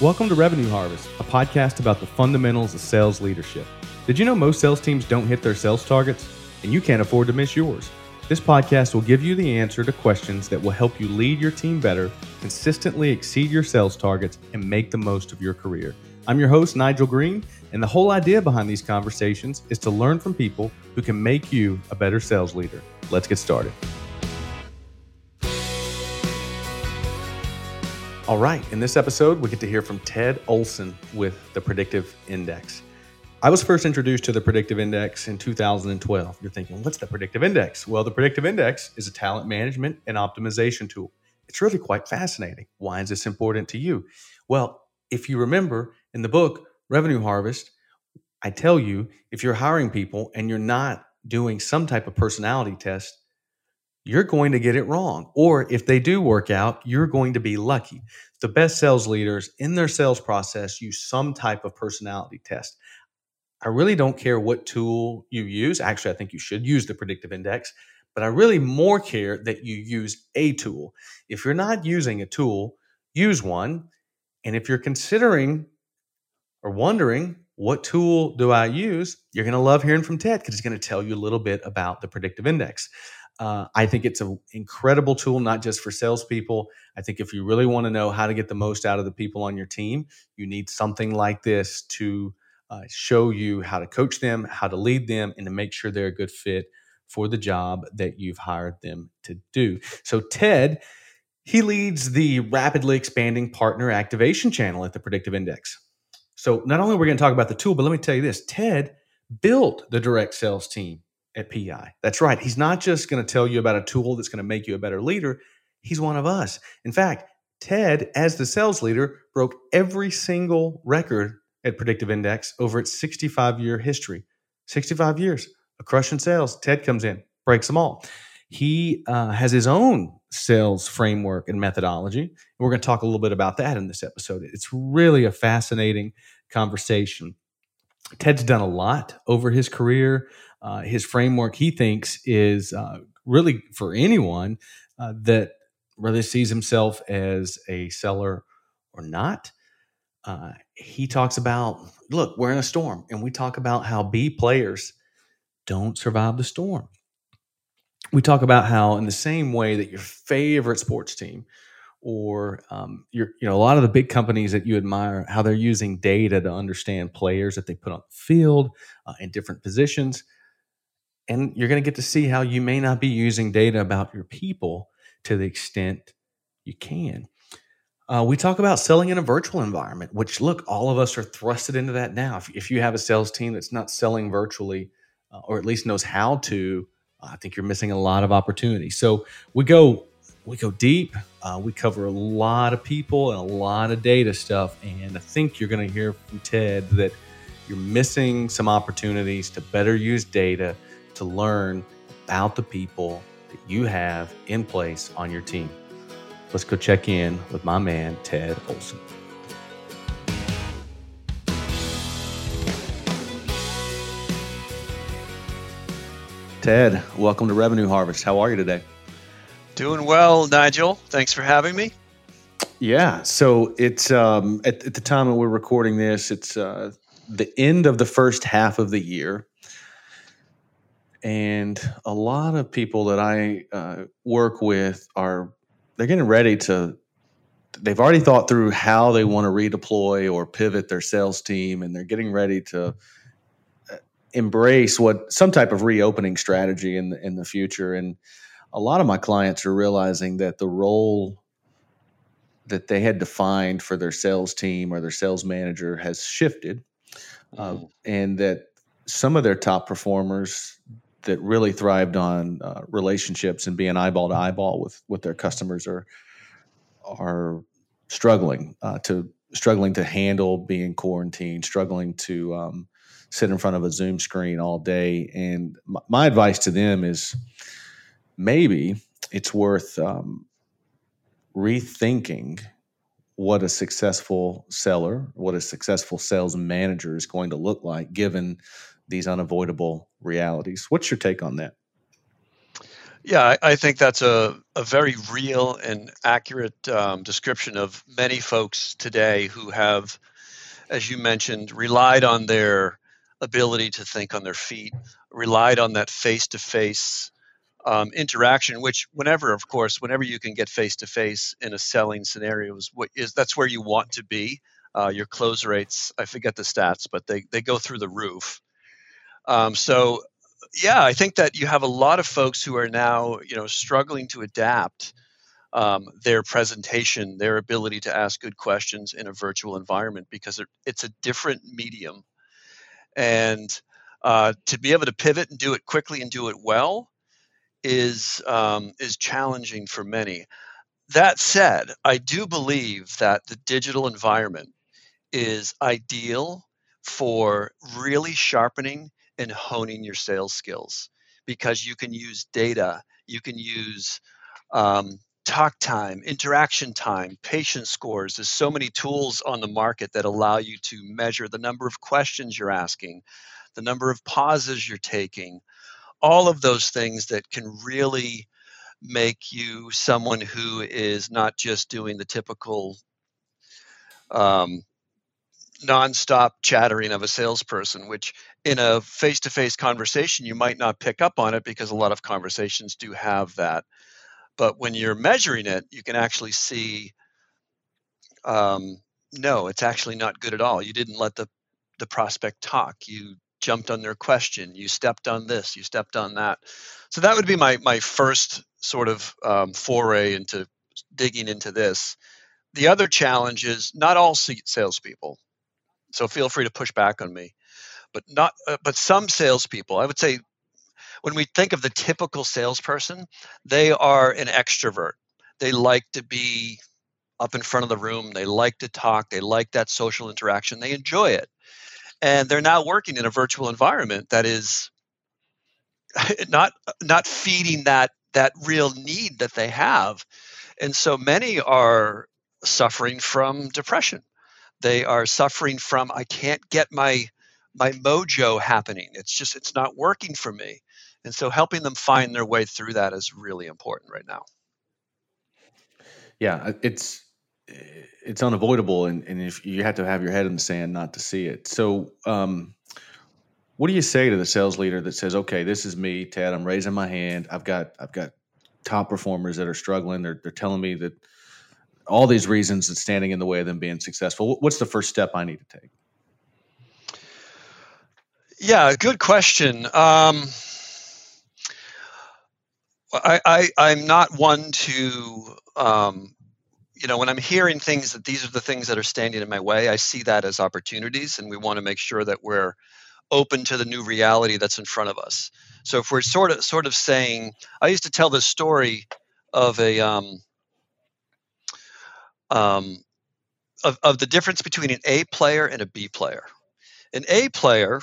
Welcome to Revenue Harvest, a podcast about the fundamentals of sales leadership. Did you know most sales teams don't hit their sales targets? And you can't afford to miss yours. This podcast will give you the answer to questions that will help you lead your team better, consistently exceed your sales targets, and make the most of your career. I'm your host, Nigel Green, and the whole idea behind these conversations is to learn from people who can make you a better sales leader. Let's get started. All right, in this episode, we get to hear from Ted Olson with the Predictive Index. I was first introduced to the Predictive Index in 2012. You're thinking, what's the Predictive Index? Well, the Predictive Index is a talent management and optimization tool. It's really quite fascinating. Why is this important to you? Well, if you remember in the book, Revenue Harvest, I tell you if you're hiring people and you're not doing some type of personality test, you're going to get it wrong. Or if they do work out, you're going to be lucky. The best sales leaders in their sales process use some type of personality test. I really don't care what tool you use. Actually, I think you should use the predictive index, but I really more care that you use a tool. If you're not using a tool, use one. And if you're considering or wondering, what tool do I use? You're going to love hearing from Ted because he's going to tell you a little bit about the predictive index. Uh, I think it's an incredible tool, not just for salespeople. I think if you really want to know how to get the most out of the people on your team, you need something like this to uh, show you how to coach them, how to lead them, and to make sure they're a good fit for the job that you've hired them to do. So, Ted, he leads the rapidly expanding partner activation channel at the Predictive Index. So, not only are we going to talk about the tool, but let me tell you this Ted built the direct sales team at PI. That's right. He's not just going to tell you about a tool that's going to make you a better leader. He's one of us. In fact, Ted, as the sales leader, broke every single record at Predictive Index over its 65 year history. 65 years a crush in sales. Ted comes in, breaks them all. He uh, has his own sales framework and methodology. And we're going to talk a little bit about that in this episode. It's really a fascinating conversation. Ted's done a lot over his career. Uh, his framework, he thinks, is uh, really for anyone uh, that really sees himself as a seller or not. Uh, he talks about look, we're in a storm, and we talk about how B players don't survive the storm. We talk about how, in the same way that your favorite sports team or um, your, you know, a lot of the big companies that you admire, how they're using data to understand players that they put on the field uh, in different positions and you're going to get to see how you may not be using data about your people to the extent you can. Uh, we talk about selling in a virtual environment, which look, all of us are thrusted into that now. If, if you have a sales team that's not selling virtually, uh, or at least knows how to, uh, I think you're missing a lot of opportunity. So we go we go deep. Uh, we cover a lot of people and a lot of data stuff, and I think you're going to hear from Ted that you're missing some opportunities to better use data to learn about the people that you have in place on your team. Let's go check in with my man, Ted Olson. Ted, welcome to Revenue Harvest. How are you today? Doing well, Nigel. Thanks for having me. Yeah. So it's um, at, at, the time that we're recording this, it's uh, the end of the first half of the year and a lot of people that I uh, work with are they're getting ready to. They've already thought through how they want to redeploy or pivot their sales team, and they're getting ready to uh, embrace what some type of reopening strategy in the in the future. And a lot of my clients are realizing that the role that they had defined for their sales team or their sales manager has shifted, uh, mm-hmm. and that some of their top performers that really thrived on uh, relationships and being eyeball to eyeball with with their customers are are struggling uh, to struggling to handle being quarantined, struggling to um, sit in front of a Zoom screen all day. And my, my advice to them is maybe it's worth um, rethinking what a successful seller, what a successful sales manager is going to look like, given these unavoidable realities. What's your take on that? Yeah, I, I think that's a, a very real and accurate um, description of many folks today who have, as you mentioned, relied on their ability to think on their feet, relied on that face to face interaction, which whenever, of course, whenever you can get face to face in a selling scenario is, what is that's where you want to be. Uh, your close rates, I forget the stats, but they, they go through the roof. Um, so yeah, I think that you have a lot of folks who are now, you know, struggling to adapt um, their presentation, their ability to ask good questions in a virtual environment because it's a different medium, and uh, to be able to pivot and do it quickly and do it well is um, is challenging for many. That said, I do believe that the digital environment is ideal for really sharpening and honing your sales skills because you can use data, you can use um, talk time, interaction time, patient scores. There's so many tools on the market that allow you to measure the number of questions you're asking, the number of pauses you're taking, all of those things that can really make you someone who is not just doing the typical um, nonstop chattering of a salesperson, which in a face to face conversation, you might not pick up on it because a lot of conversations do have that. But when you're measuring it, you can actually see um, no, it's actually not good at all. You didn't let the, the prospect talk. You jumped on their question. You stepped on this. You stepped on that. So that would be my, my first sort of um, foray into digging into this. The other challenge is not all salespeople so feel free to push back on me. But not, uh, but some salespeople, I would say, when we think of the typical salesperson, they are an extrovert. They like to be up in front of the room. They like to talk. They like that social interaction. They enjoy it, and they're now working in a virtual environment that is not not feeding that that real need that they have, and so many are suffering from depression they are suffering from I can't get my my mojo happening. It's just it's not working for me. And so helping them find their way through that is really important right now. Yeah, it's it's unavoidable and, and if you have to have your head in the sand not to see it. So um, what do you say to the sales leader that says, "Okay, this is me, Ted. I'm raising my hand. I've got I've got top performers that are struggling. They're they're telling me that all these reasons that's standing in the way of them being successful. What's the first step I need to take? Yeah, good question. Um, I, I am not one to um, you know when I'm hearing things that these are the things that are standing in my way. I see that as opportunities, and we want to make sure that we're open to the new reality that's in front of us. So if we're sort of sort of saying, I used to tell this story of a um, um, of, of the difference between an A player and a B player. An A player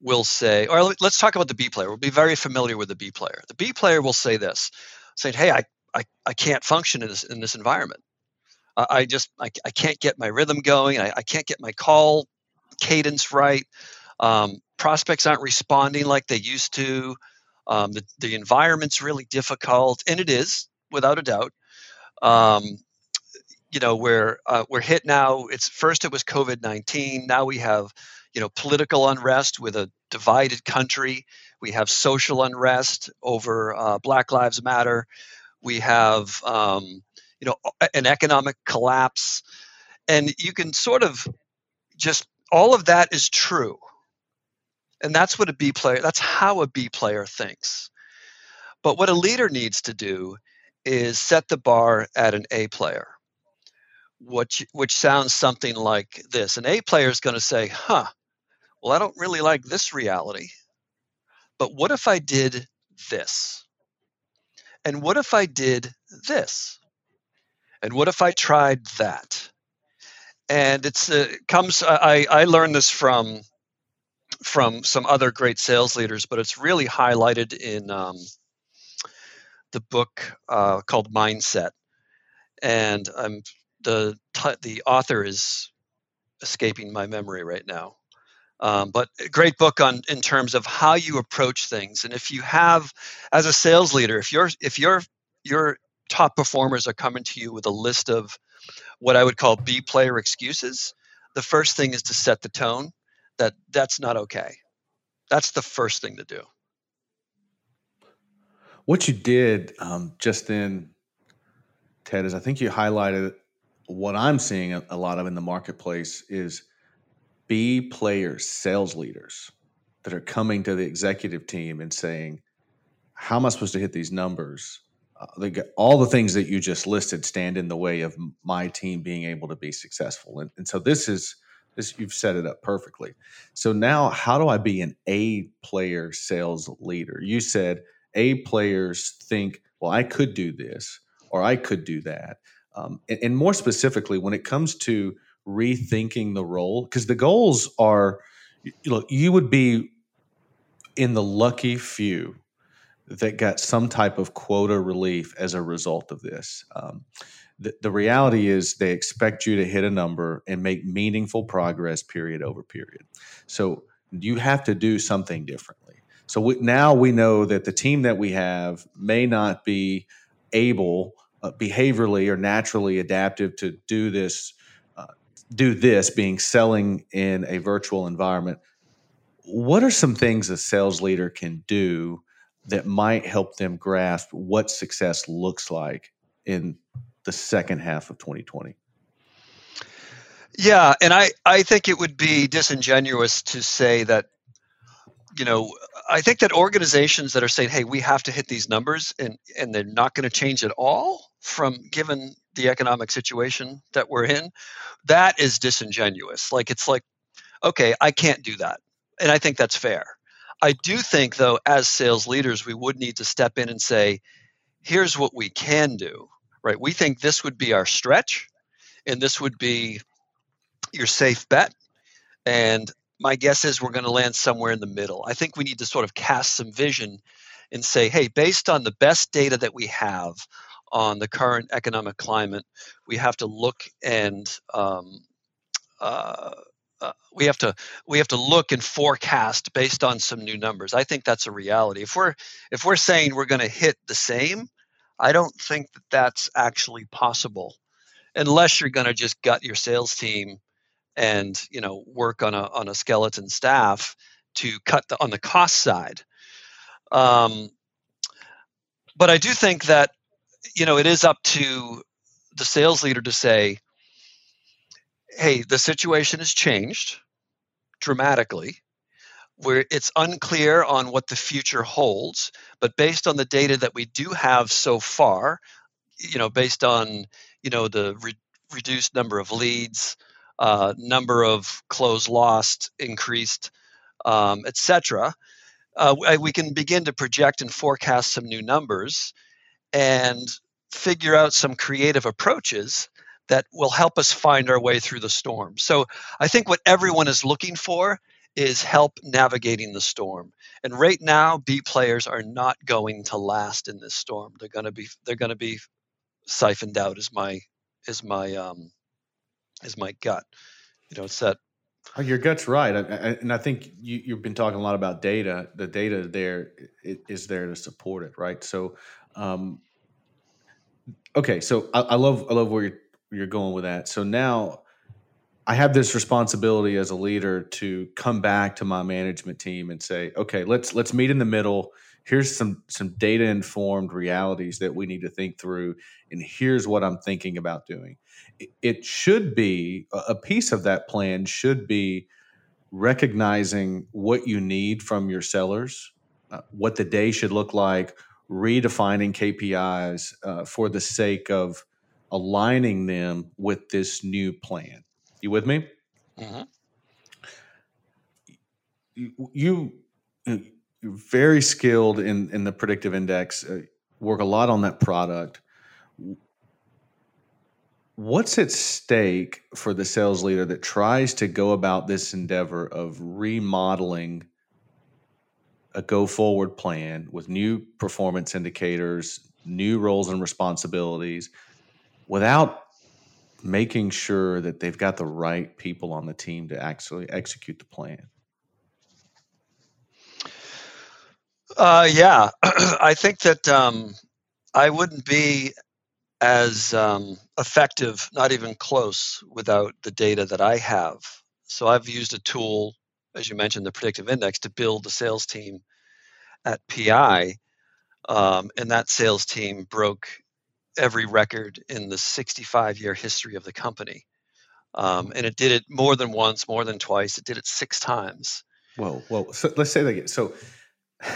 will say, or let's talk about the B player. We'll be very familiar with the B player. The B player will say this, saying, "Hey, I I, I can't function in this in this environment. I, I just I, I can't get my rhythm going. I, I can't get my call cadence right. Um, prospects aren't responding like they used to. Um, the the environment's really difficult, and it is without a doubt. Um, you know we're uh, we're hit now it's first it was covid-19 now we have you know political unrest with a divided country. We have social unrest over uh, black lives matter. We have um, you know an economic collapse. And you can sort of just all of that is true. And that's what a b player that's how a b player thinks. But what a leader needs to do is set the bar at an a player which which sounds something like this. An A player is going to say, "Huh, well, I don't really like this reality, but what if I did this? And what if I did this? And what if I tried that?" And it's uh, comes. I I learned this from from some other great sales leaders, but it's really highlighted in um, the book uh, called Mindset and I'm the the author is escaping my memory right now. Um, but great book on in terms of how you approach things. And if you have, as a sales leader, if you're if your your top performers are coming to you with a list of what I would call B player excuses, the first thing is to set the tone that that's not okay. That's the first thing to do. What you did um, just then, Ted, is I think you highlighted what I'm seeing a lot of in the marketplace is B players, sales leaders that are coming to the executive team and saying, "How am I supposed to hit these numbers?" Uh, they all the things that you just listed stand in the way of my team being able to be successful, and, and so this is this you've set it up perfectly. So now, how do I be an A player sales leader? You said A players think, "Well, I could do this." Or I could do that. Um, and, and more specifically, when it comes to rethinking the role because the goals are look you would be in the lucky few that got some type of quota relief as a result of this. Um, the, the reality is they expect you to hit a number and make meaningful progress period over period. So you have to do something differently. So we, now we know that the team that we have may not be able uh, behaviorally or naturally adaptive to do this do this being selling in a virtual environment what are some things a sales leader can do that might help them grasp what success looks like in the second half of 2020 yeah and i i think it would be disingenuous to say that you know i think that organizations that are saying hey we have to hit these numbers and and they're not going to change at all from given the economic situation that we're in, that is disingenuous. Like it's like, okay, I can't do that. And I think that's fair. I do think though, as sales leaders, we would need to step in and say, here's what we can do, right? We think this would be our stretch and this would be your safe bet. And my guess is we're going to land somewhere in the middle. I think we need to sort of cast some vision and say, hey, based on the best data that we have on the current economic climate, we have to look and um, uh, uh, we have to we have to look and forecast based on some new numbers. I think that's a reality. If we're if we're saying we're going to hit the same, I don't think that that's actually possible, unless you're going to just gut your sales team and you know work on a on a skeleton staff to cut the, on the cost side. Um, but I do think that you know, it is up to the sales leader to say, hey, the situation has changed dramatically. Where it's unclear on what the future holds but based on the data that we do have so far you know based on you know the re- reduced number of leads uh, number of closed lost increased um, etc uh, we can begin to project and forecast some new numbers and figure out some creative approaches that will help us find our way through the storm. So I think what everyone is looking for is help navigating the storm. And right now, B players are not going to last in this storm. They're going to be they're going to be siphoned out. Is my is my um is my gut. You know, it's that. Oh, your gut's right, I, I, and I think you, you've been talking a lot about data. The data there is there to support it, right? So, um, okay, so I, I love I love where you're, you're going with that. So now I have this responsibility as a leader to come back to my management team and say, okay, let's let's meet in the middle. Here's some some data informed realities that we need to think through, and here's what I'm thinking about doing. It, should be a piece of that plan should be recognizing what you need from your sellers, uh, what the day should look like, redefining KPIs uh, for the sake of aligning them with this new plan. You with me? Mm-hmm. You, you are very skilled in in the predictive index. Uh, work a lot on that product. What's at stake for the sales leader that tries to go about this endeavor of remodeling a go forward plan with new performance indicators, new roles and responsibilities without making sure that they've got the right people on the team to actually execute the plan? Uh, yeah, I think that um, I wouldn't be as um, effective, not even close, without the data that I have. So I've used a tool as you mentioned, the predictive index, to build the sales team at PI, um, and that sales team broke every record in the 65 year history of the company. Um, and it did it more than once, more than twice. It did it six times. Whoa, whoa. So let's say that again. So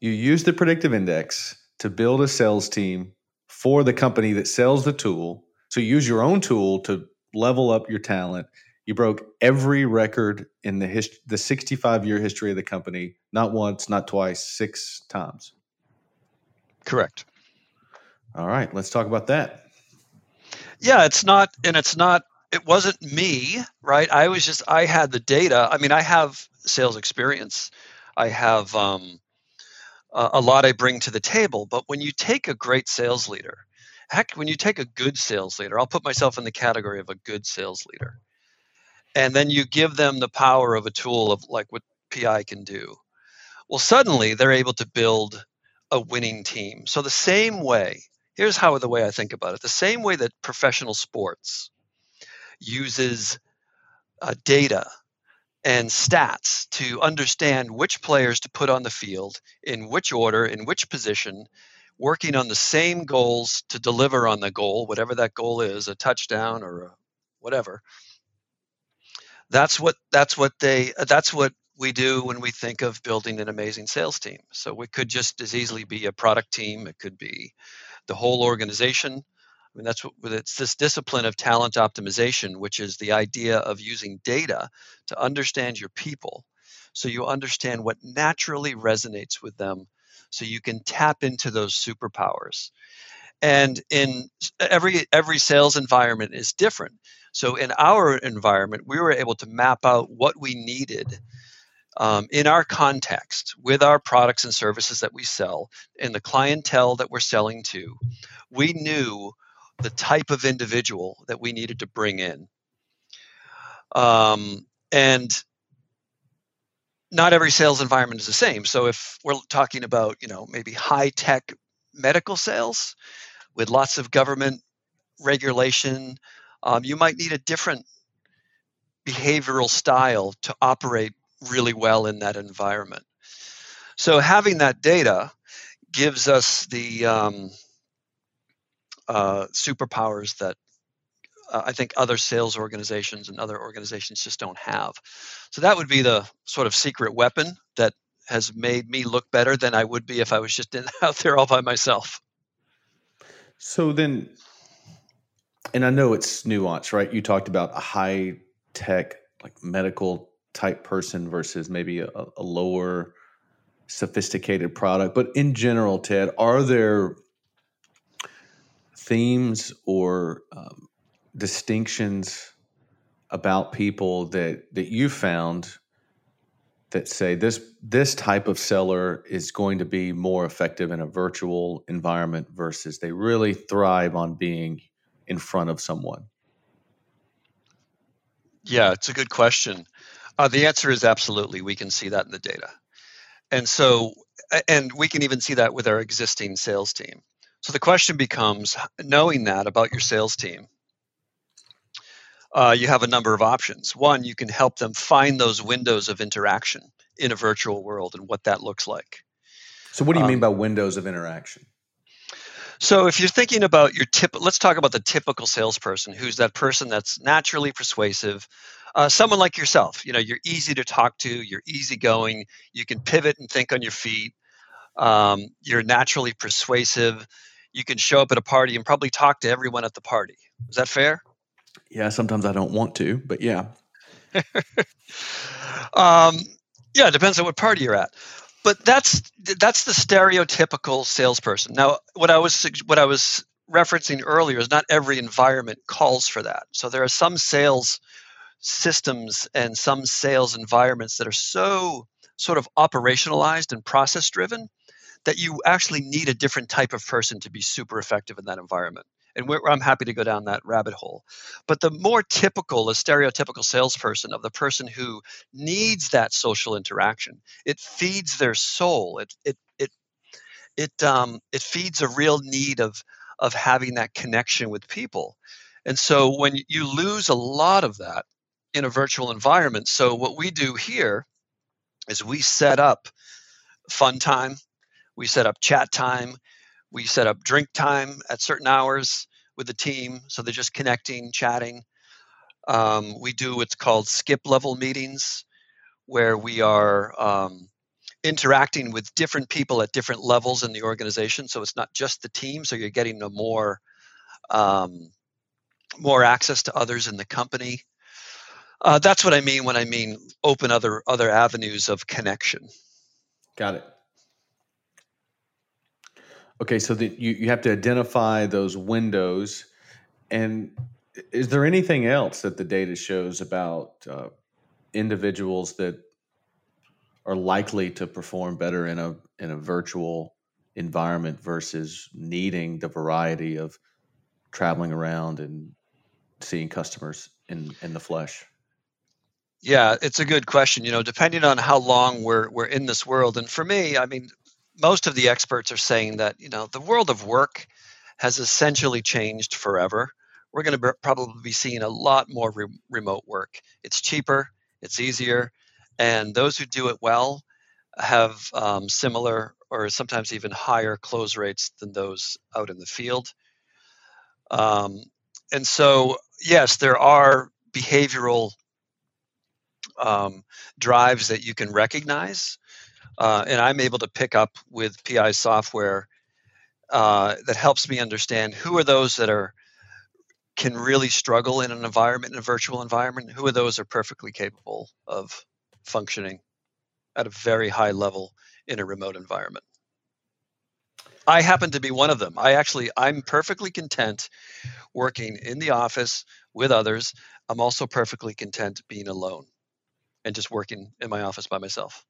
you use the predictive index to build a sales team for the company that sells the tool. So you use your own tool to level up your talent. You broke every record in the hist- the 65 year history of the company, not once, not twice, six times. Correct. All right, let's talk about that. Yeah, it's not, and it's not, it wasn't me, right? I was just, I had the data. I mean, I have sales experience. I have um, a, a lot I bring to the table. But when you take a great sales leader, heck, when you take a good sales leader, I'll put myself in the category of a good sales leader, and then you give them the power of a tool of like what PI can do. Well, suddenly they're able to build a winning team. So the same way here's how the way I think about it the same way that professional sports uses uh, data and stats to understand which players to put on the field, in which order, in which position, working on the same goals to deliver on the goal, whatever that goal is, a touchdown or a whatever. That's what that's what they that's what we do when we think of building an amazing sales team. So we could just as easily be a product team, it could be the whole organization. I mean, that's what it's this discipline of talent optimization, which is the idea of using data to understand your people so you understand what naturally resonates with them so you can tap into those superpowers and in every every sales environment is different so in our environment we were able to map out what we needed um, in our context with our products and services that we sell and the clientele that we're selling to, we knew the type of individual that we needed to bring in. Um, and not every sales environment is the same. So if we're talking about, you know, maybe high tech medical sales with lots of government regulation, um, you might need a different behavioral style to operate really well in that environment. So having that data gives us the um, uh, superpowers that uh, I think other sales organizations and other organizations just don't have. So that would be the sort of secret weapon that has made me look better than I would be if I was just in, out there all by myself. So then, and I know it's nuanced, right? You talked about a high tech, like medical type person versus maybe a, a lower sophisticated product. But in general, Ted, are there themes or um, distinctions about people that that you found that say this this type of seller is going to be more effective in a virtual environment versus they really thrive on being in front of someone? Yeah, it's a good question. Uh, the answer is absolutely. We can see that in the data. And so, and we can even see that with our existing sales team. So the question becomes knowing that about your sales team, uh, you have a number of options. One, you can help them find those windows of interaction in a virtual world and what that looks like. So, what do you um, mean by windows of interaction? So, if you're thinking about your tip, let's talk about the typical salesperson who's that person that's naturally persuasive, uh, someone like yourself. You know, you're easy to talk to, you're easygoing, you can pivot and think on your feet. Um, you're naturally persuasive. You can show up at a party and probably talk to everyone at the party. Is that fair? Yeah, sometimes I don't want to, but yeah. um, yeah, it depends on what party you're at. But that's that's the stereotypical salesperson. Now, what I was what I was referencing earlier is not every environment calls for that. So there are some sales systems and some sales environments that are so sort of operationalized and process driven that you actually need a different type of person to be super effective in that environment. And I'm happy to go down that rabbit hole. But the more typical, a stereotypical salesperson of the person who needs that social interaction, it feeds their soul. It it it it um, it feeds a real need of of having that connection with people. And so when you lose a lot of that in a virtual environment, so what we do here is we set up fun time, we set up chat time, we set up drink time at certain hours with the team, so they're just connecting, chatting. Um, we do what's called skip level meetings, where we are um, interacting with different people at different levels in the organization. So it's not just the team, so you're getting a more um, more access to others in the company. Uh, that's what I mean when I mean open other other avenues of connection. Got it. Okay, so that you, you have to identify those windows. And is there anything else that the data shows about uh, individuals that are likely to perform better in a in a virtual environment versus needing the variety of traveling around and seeing customers in in the flesh? Yeah, it's a good question. You know, depending on how long we're we're in this world, and for me, I mean, most of the experts are saying that you know the world of work has essentially changed forever. We're going to be, probably be seeing a lot more re- remote work. It's cheaper, it's easier, and those who do it well have um, similar or sometimes even higher close rates than those out in the field. Um, and so, yes, there are behavioral um, drives that you can recognize uh, and I'm able to pick up with PI software uh, that helps me understand who are those that are can really struggle in an environment in a virtual environment. Who are those are perfectly capable of functioning at a very high level in a remote environment. I happen to be one of them. I actually I'm perfectly content working in the office with others. I'm also perfectly content being alone and just working in my office by myself.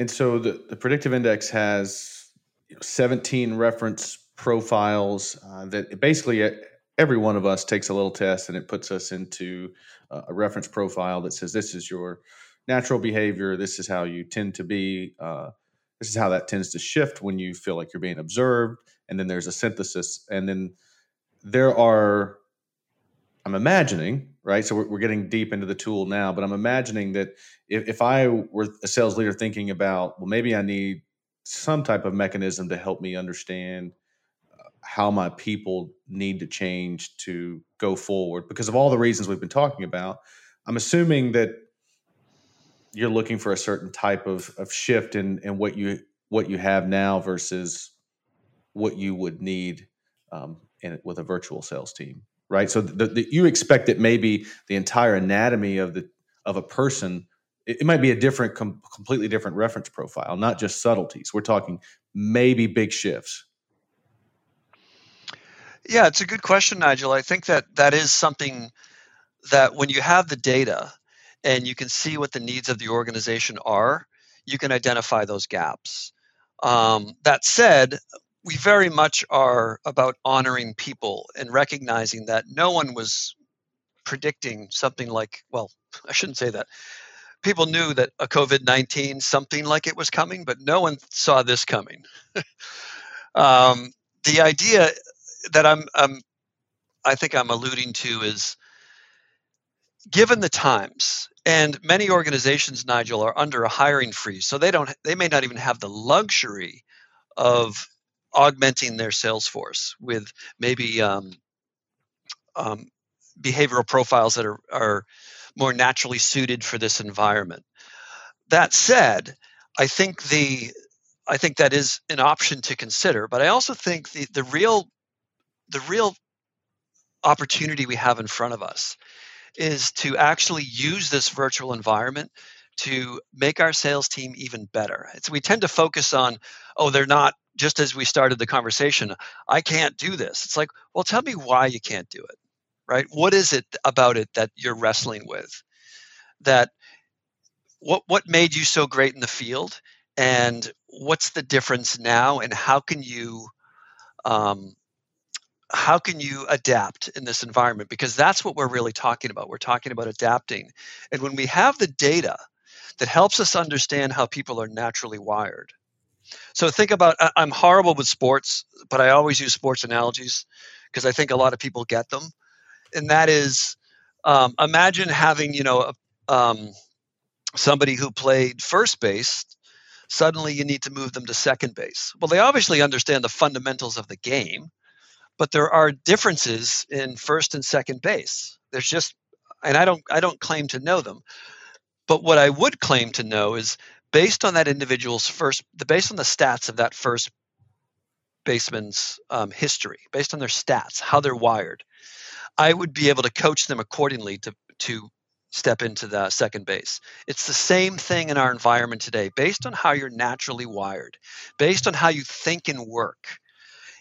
And so the, the predictive index has you know, 17 reference profiles uh, that basically every one of us takes a little test and it puts us into uh, a reference profile that says this is your natural behavior, this is how you tend to be, uh, this is how that tends to shift when you feel like you're being observed. And then there's a synthesis. And then there are, I'm imagining, right? So we're, we're getting deep into the tool now, but I'm imagining that if, if I were a sales leader thinking about, well, maybe I need some type of mechanism to help me understand uh, how my people need to change to go forward because of all the reasons we've been talking about. I'm assuming that you're looking for a certain type of, of shift in, in what you what you have now versus what you would need um, in, with a virtual sales team right? So the, the, you expect that maybe the entire anatomy of the of a person it, it might be a different, com- completely different reference profile, not just subtleties. We're talking maybe big shifts. Yeah, it's a good question, Nigel. I think that that is something that when you have the data and you can see what the needs of the organization are, you can identify those gaps. Um, that said, we very much are about honoring people and recognizing that no one was predicting something like, well, I shouldn't say that. People knew that a COVID 19, something like it was coming, but no one saw this coming. um, the idea that I'm, I'm, I think I'm alluding to is given the times, and many organizations, Nigel, are under a hiring freeze, so they don't, they may not even have the luxury of augmenting their sales force with maybe um, um, behavioral profiles that are, are more naturally suited for this environment. That said, I think the I think that is an option to consider, but I also think the, the real the real opportunity we have in front of us is to actually use this virtual environment to make our sales team even better. It's, we tend to focus on, oh, they're not just as we started the conversation, I can't do this. It's like, well, tell me why you can't do it, right? What is it about it that you're wrestling with? That what what made you so great in the field, and what's the difference now, and how can you um, how can you adapt in this environment because that's what we're really talking about we're talking about adapting and when we have the data that helps us understand how people are naturally wired so think about i'm horrible with sports but i always use sports analogies because i think a lot of people get them and that is um, imagine having you know um, somebody who played first base suddenly you need to move them to second base well they obviously understand the fundamentals of the game but there are differences in first and second base. There's just, and I don't, I don't claim to know them, but what I would claim to know is based on that individual's first, based on the stats of that first baseman's um, history, based on their stats, how they're wired, I would be able to coach them accordingly to to step into the second base. It's the same thing in our environment today, based on how you're naturally wired, based on how you think and work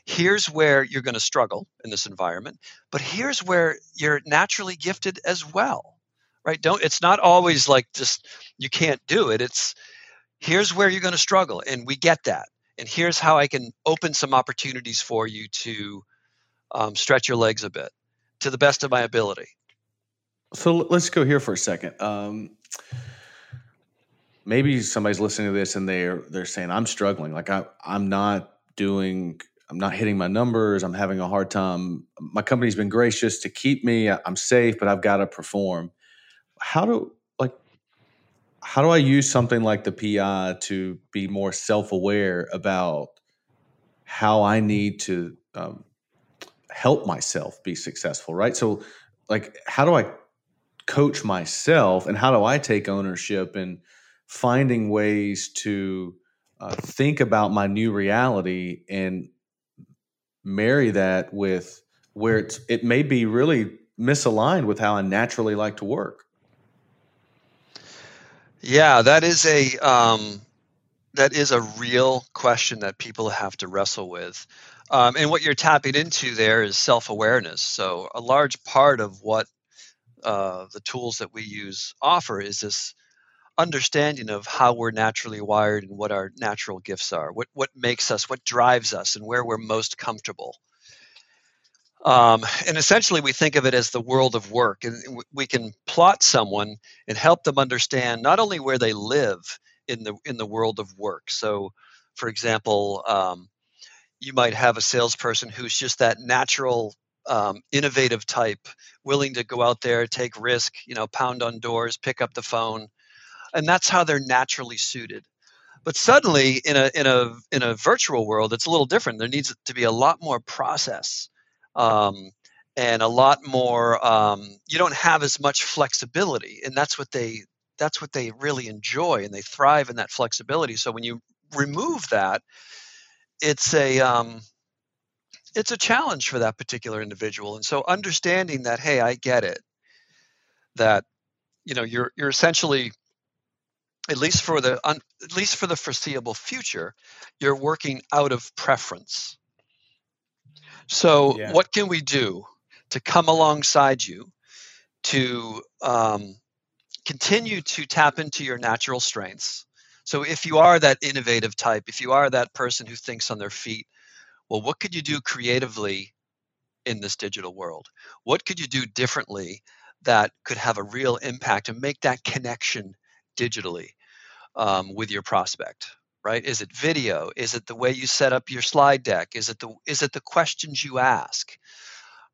here's where you're going to struggle in this environment but here's where you're naturally gifted as well right? Don't it's not always like just you can't do it. It's here's where you're going to struggle and we get that and here's how i can open some opportunities for you to um, stretch your legs a bit to the best of my ability so let's go here for a second um, maybe somebody's listening to this and they're they're saying i'm struggling like I, i'm not doing I'm not hitting my numbers. I'm having a hard time. My company's been gracious to keep me. I'm safe, but I've got to perform. How do how do I use something like the PI to be more self-aware about how I need to um, help myself be successful, right? So, like, how do I coach myself, and how do I take ownership in finding ways to uh, think about my new reality and marry that with where it's it may be really misaligned with how I naturally like to work. Yeah, that is a um, that is a real question that people have to wrestle with. Um, and what you're tapping into there is self awareness. So, a large part of what uh, the tools that we use offer is this understanding of how we're naturally wired and what our natural gifts are, what what makes us, what drives us, and where we're most comfortable. Um, and essentially, we think of it as the world of work, and we can plot someone and help them understand not only where they live in the in the world of work. So, for example, um, you might have a salesperson who's just that natural um, innovative type, willing to go out there, take risk, you know, pound on doors, pick up the phone, and that's how they're naturally suited. But suddenly, in a in a in a virtual world, it's a little different. There needs to be a lot more process, um, and a lot more. Um, you don't have as much flexibility, and that's what they that's what they really enjoy, and they thrive in that flexibility. So when you remove that, it's a um, it's a challenge for that particular individual. And so understanding that, hey, I get it. That you know you're you're essentially at least for the at least for the foreseeable future, you're working out of preference. So, yeah. what can we do to come alongside you to um, continue to tap into your natural strengths? So, if you are that innovative type, if you are that person who thinks on their feet, well, what could you do creatively in this digital world? What could you do differently that could have a real impact and make that connection digitally? um, with your prospect right? Is it video? Is it the way you set up your slide deck? Is it the is it the questions you ask?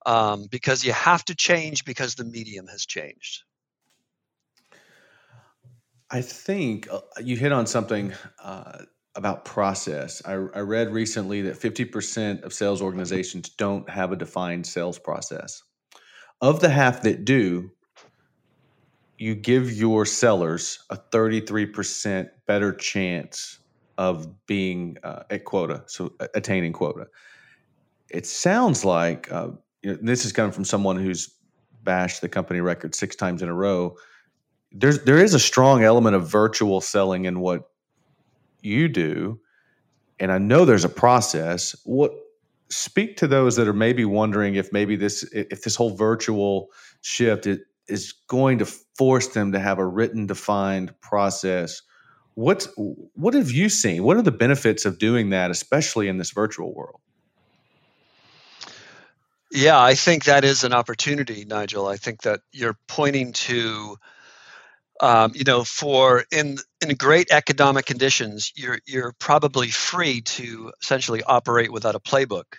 Um, because you have to change because the medium has changed. I think uh, you hit on something uh, about process. I, I read recently that 50% of sales organizations don't have a defined sales process. Of the half that do you give your sellers a 33% better chance of being uh, at quota, so attaining quota. It sounds like uh, you know, this is coming from someone who's bashed the company record six times in a row. There's there is a strong element of virtual selling in what you do, and I know there's a process. What speak to those that are maybe wondering if maybe this if this whole virtual shift is going to force them to have a written defined process what what have you seen what are the benefits of doing that especially in this virtual world Yeah, I think that is an opportunity, Nigel. I think that you're pointing to, um, you know, for in in great economic conditions, you're you're probably free to essentially operate without a playbook.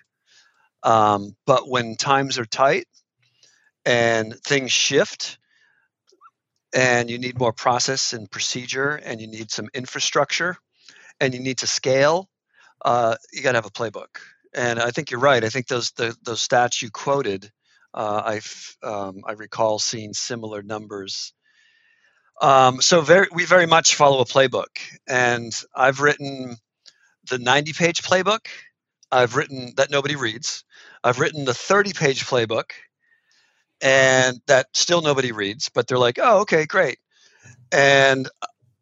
Um, but when times are tight and things shift, and you need more process and procedure, and you need some infrastructure, and you need to scale, uh, you got to have a playbook. And I think you're right. I think those the, those stats you quoted, uh, I um, I recall seeing similar numbers. Um, so very we very much follow a playbook, and I've written the 90 page playbook. I've written that nobody reads. I've written the 30 page playbook, and that still nobody reads. But they're like, oh, okay, great. And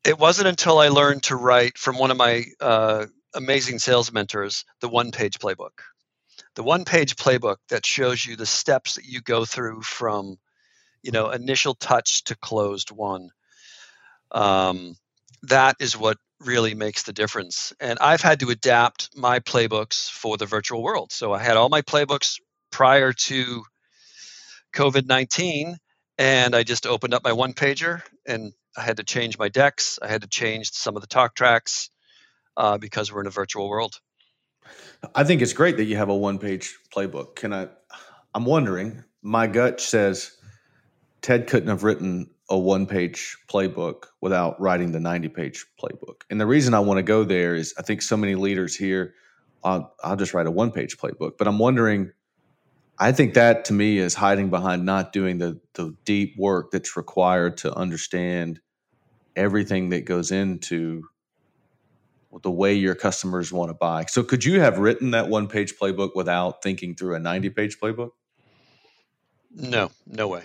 it wasn't until I learned to write from one of my uh, amazing sales mentors the one page playbook. The won page playbook that shows you the steps that you go through from you know initial touch to closed one. Um, that is what really makes the difference. And I've had to adapt my playbooks for the virtual world. So I had all my playbooks prior to COVID 19, and I just opened up my one pager and I had to change my decks. I had to change some of the talk tracks uh, because we're in a virtual world. I think it's great that you have a one-page playbook. Can I? I'm wondering. My gut says Ted couldn't have written a one-page playbook without writing the 90-page playbook. And the reason I want to go there is I think so many leaders here. I'll, I'll just write a one-page playbook, but I'm wondering. I think that to me is hiding behind not doing the the deep work that's required to understand everything that goes into the way your customers want to buy. So could you have written that one page playbook without thinking through a 90 page playbook? No, no way.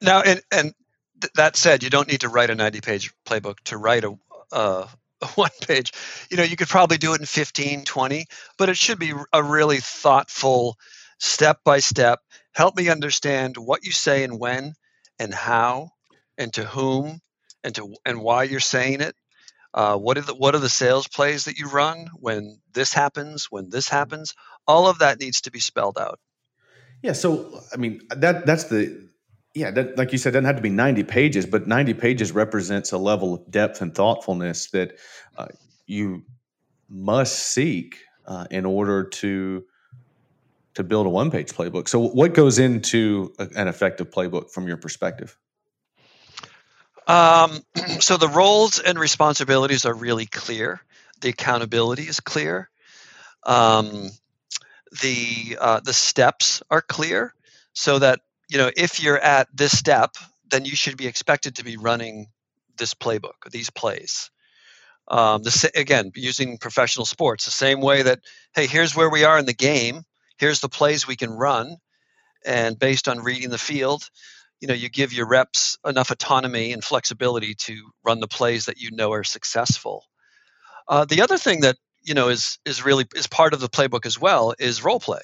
Now, and, and th- that said, you don't need to write a 90 page playbook to write a, uh, a one page. You know, you could probably do it in 15, 20, but it should be a really thoughtful step by step. Help me understand what you say and when and how and to whom and to and why you're saying it uh, what are the what are the sales plays that you run when this happens? When this happens, all of that needs to be spelled out. Yeah. So I mean that that's the yeah that, like you said doesn't have to be 90 pages but 90 pages represents a level of depth and thoughtfulness that uh, you must seek uh, in order to to build a one page playbook so what goes into a, an effective playbook from your perspective um, so the roles and responsibilities are really clear. The accountability is clear. Um, the uh, the steps are clear, so that you know if you're at this step, then you should be expected to be running this playbook, these plays. Um, the, again, using professional sports, the same way that hey, here's where we are in the game. Here's the plays we can run, and based on reading the field, you know you give your reps enough autonomy and flexibility to run the plays that you know are successful. Uh, the other thing that you know is is really is part of the playbook as well is role play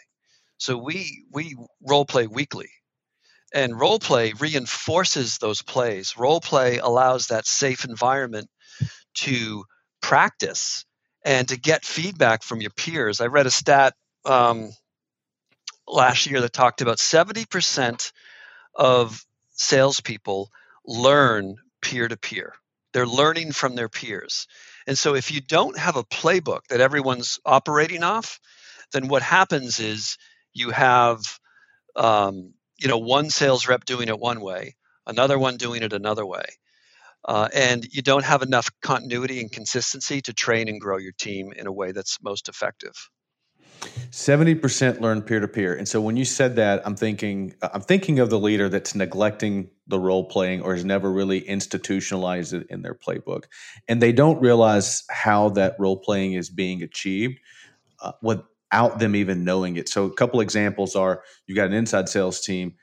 so we we role play weekly and role play reinforces those plays. Role play allows that safe environment to practice and to get feedback from your peers. I read a stat um, last year that talked about 70% of salespeople learn peer to peer. They're learning from their peers. And so if you don't have a playbook that everyone's operating off, then what happens is you have um, you know one sales rep doing it one way, another one doing it another way. Uh, and you don't have enough continuity and consistency to train and grow your team in a way that's most effective. 70% learn peer to peer. And so when you said that, I'm thinking I'm thinking of the leader that's neglecting the role playing or has never really institutionalized it in their playbook. And they don't realize how that role playing is being achieved uh, without them even knowing it. So a couple examples are you got an inside sales team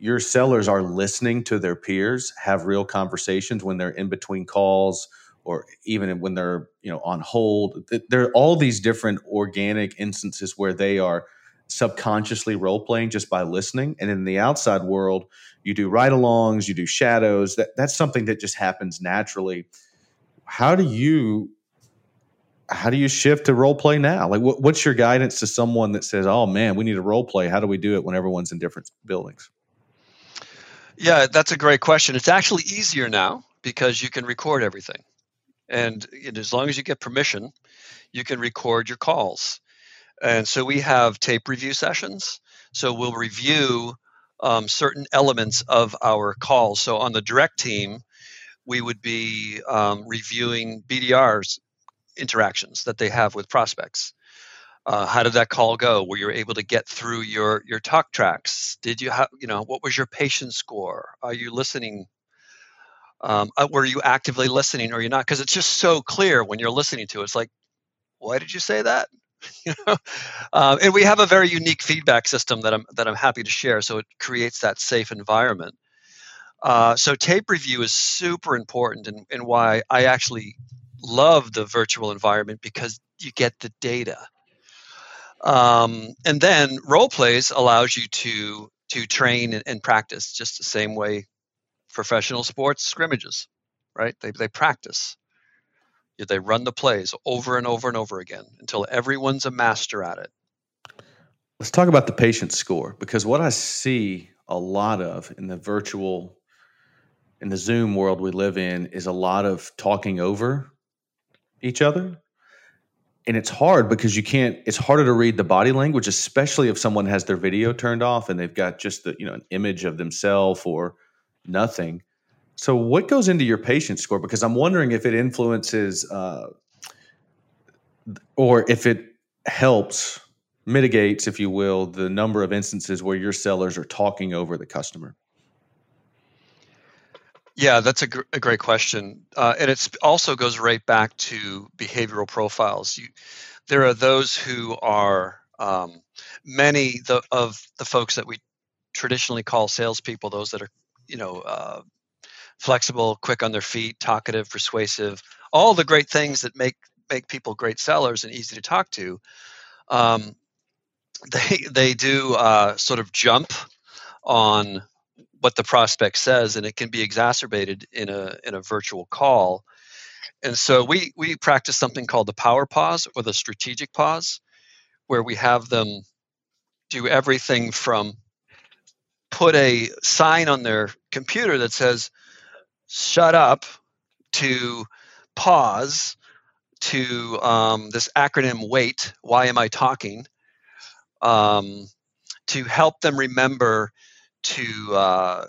your sellers are listening to their peers have real conversations when they're in between calls or even when they're you know on hold there are all these different organic instances where they are subconsciously role playing just by listening and in the outside world you do ride-alongs you do shadows that that's something that just happens naturally how do you how do you shift to role play now? Like, what, what's your guidance to someone that says, "Oh man, we need a role play"? How do we do it when everyone's in different buildings? Yeah, that's a great question. It's actually easier now because you can record everything, and as long as you get permission, you can record your calls. And so we have tape review sessions. So we'll review um, certain elements of our calls. So on the direct team, we would be um, reviewing BDRs interactions that they have with prospects. Uh, how did that call go? Were you able to get through your your talk tracks? Did you have you know what was your patience score? Are you listening? Um, uh, were you actively listening or you're not? Because it's just so clear when you're listening to it. It's like, why did you say that? you know, um, and we have a very unique feedback system that I'm that I'm happy to share. So it creates that safe environment. Uh, so tape review is super important, and, and why I actually love the virtual environment because you get the data. Um, and then role plays allows you to to train and, and, practice just the same way professional sports scrimmages, right? They they practice. They run the plays over and over and over again until everyone's a master at it. Let's talk about the patience score because what I see a lot of in the virtual in the Zoom world we live in is a lot of talking over each other. And it's hard because you can't, it's harder to read the body language, especially if someone has their video turned off and they've got just the, you know, an image of themselves or nothing. So, what goes into your patience score? Because I'm wondering if it influences uh, or if it helps mitigates, if you will, the number of instances where your sellers are talking over the customer. Yeah, that's a, gr- a great question, uh, and it also goes right back to behavioral profiles. You, there are those who are um, many the, of the folks that we traditionally call salespeople. Those that are, you know, uh, flexible, quick on their feet, talkative, persuasive, all the great things that make make people great sellers and easy to talk to. Um, they they do uh, sort of jump on what the prospect says, and it can be exacerbated in a in a virtual call. And so we we practice something called the power pause or the strategic pause, where we have them do everything from put a sign on their computer that says "shut up" to pause to um, this acronym wait why am i talking? Um, to help them remember to uh,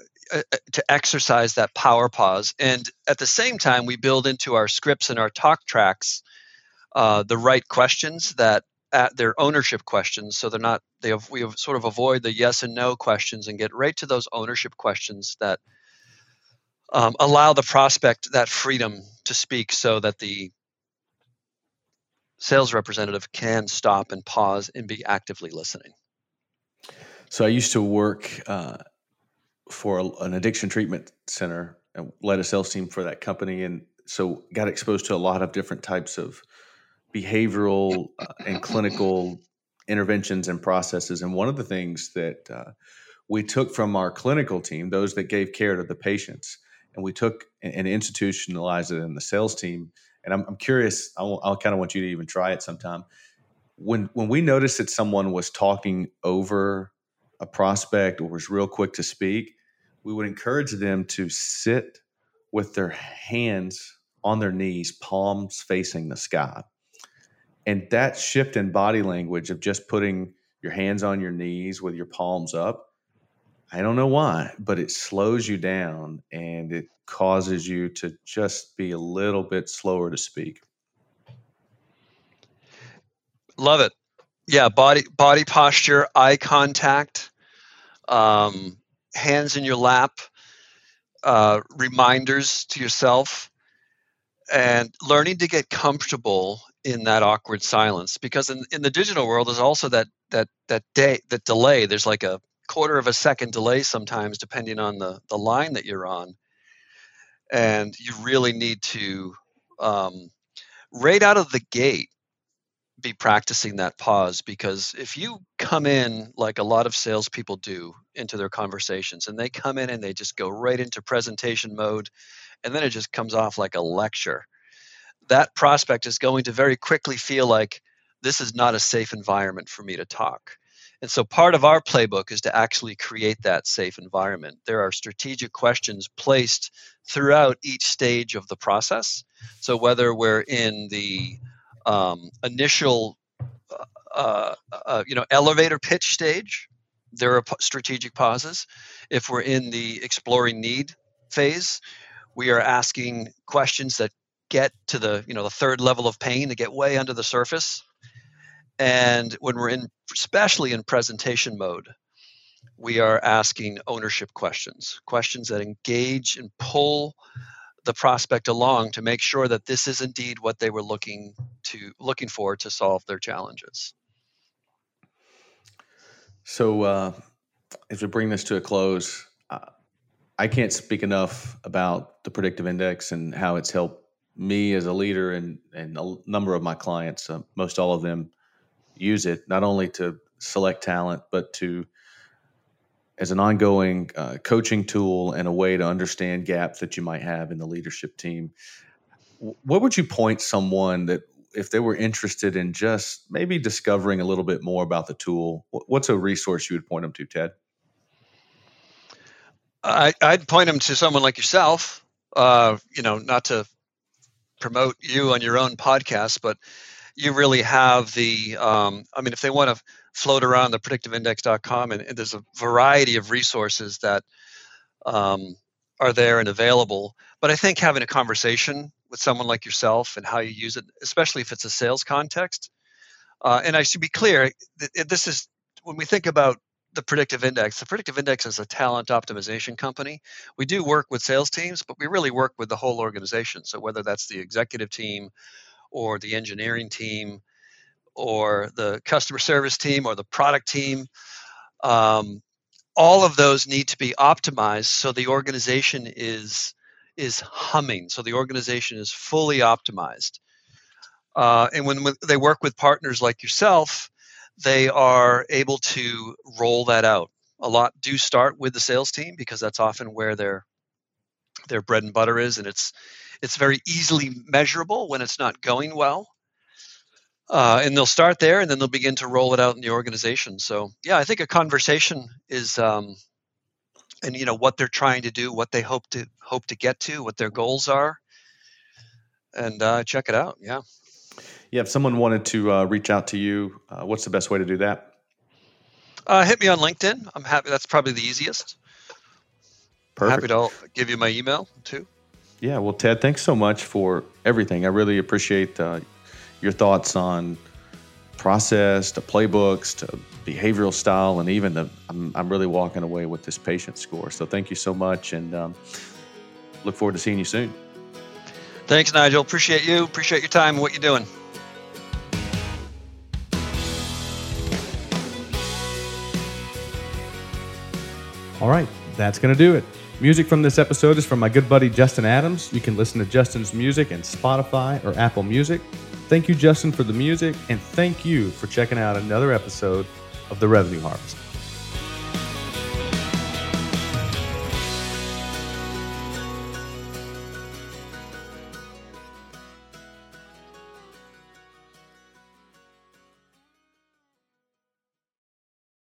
to exercise that power pause, and at the same time, we build into our scripts and our talk tracks uh, the right questions that at their ownership questions, so they're not they have, we have sort of avoid the yes and no questions and get right to those ownership questions that um, allow the prospect that freedom to speak, so that the sales representative can stop and pause and be actively listening. So I used to work uh, for a, an addiction treatment center and led a sales team for that company, and so got exposed to a lot of different types of behavioral uh, and clinical interventions and processes. And one of the things that uh, we took from our clinical team, those that gave care to the patients, and we took and institutionalized it in the sales team. And I'm, I'm curious, I'll, I'll kind of want you to even try it sometime. When when we noticed that someone was talking over a prospect or was real quick to speak, we would encourage them to sit with their hands on their knees, palms facing the sky. And that shift in body language of just putting your hands on your knees with your palms up, I don't know why, but it slows you down and it causes you to just be a little bit slower to speak. Love it yeah body body posture eye contact um, hands in your lap uh, reminders to yourself and learning to get comfortable in that awkward silence because in, in the digital world there's also that that that day that delay. There's like a quarter of a second delay sometimes depending on the the line that you're on. And you really need to um, right out of the gate be practicing that pause because if you come in like a lot of salespeople do into their conversations and they come in and they just go right into presentation mode and then it just comes off like a lecture, that prospect is going to very quickly feel like this is not a safe environment for me to talk. And so part of our playbook is to actually create that safe environment. There are strategic questions placed throughout each stage of the process. So whether we're in the um, initial, uh, uh, uh you know, elevator pitch stage, there are strategic pauses. If we're in the exploring need phase, we are asking questions that get to the you know the third level of pain to get way under the surface. And when we're in especially in presentation mode we are asking ownership questions questions that engage and pull the prospect along to make sure that this is indeed what they were looking to looking for to solve their challenges. So uh, as we bring this to a close uh, i can't speak enough about the predictive index and how it's helped me as a leader and and a number of my clients, uh, most all of them, use it not only to select talent but to as an ongoing uh, coaching tool and a way to understand gaps that you might have in the leadership team. What would you point someone that if they were interested in just maybe discovering a little bit more about the tool, what's a resource you would point them to, Ted? I, would point them to someone like yourself. Uh, you know, not to promote you on your own podcast, but you really have the um, i mean if they want to float around the predictiveindex.com and, and there's a variety of resources that um, are there and available. But i think having a conversation with someone like yourself and how you use it especially if it's a sales context uh, and i should be clear this is when we think about the predictive index. The predictive index is a talent optimization company. We do work with sales teams but we really work with the whole organization. So whether that's the executive team or the engineering team or the customer service team or the product team um, all of those need to be optimized so the organization is is humming so the organization is fully optimized. Uh, and when, when they work with partners like yourself they are able to roll that out. A lot do start with the sales team because that's often where their their bread and butter is, and it's it's very easily measurable when it's not going well. Uh, and they'll start there, and then they'll begin to roll it out in the organization. So, yeah, I think a conversation is, um, and you know what they're trying to do, what they hope to hope to get to, what their goals are, and uh, check it out. Yeah. Yeah, if someone wanted to uh, reach out to you, uh, what's the best way to do that? Uh, hit me on LinkedIn. I'm happy. That's probably the easiest. Perfect. Happy to give you my email too. Yeah, well, Ted, thanks so much for everything. I really appreciate uh, your thoughts on process to playbooks to behavioral style, and even the. I'm, I'm really walking away with this patience score. So thank you so much, and um, look forward to seeing you soon. Thanks, Nigel. Appreciate you. Appreciate your time and what you're doing. All right, that's going to do it. Music from this episode is from my good buddy Justin Adams. You can listen to Justin's music in Spotify or Apple Music. Thank you, Justin, for the music, and thank you for checking out another episode of The Revenue Harvest.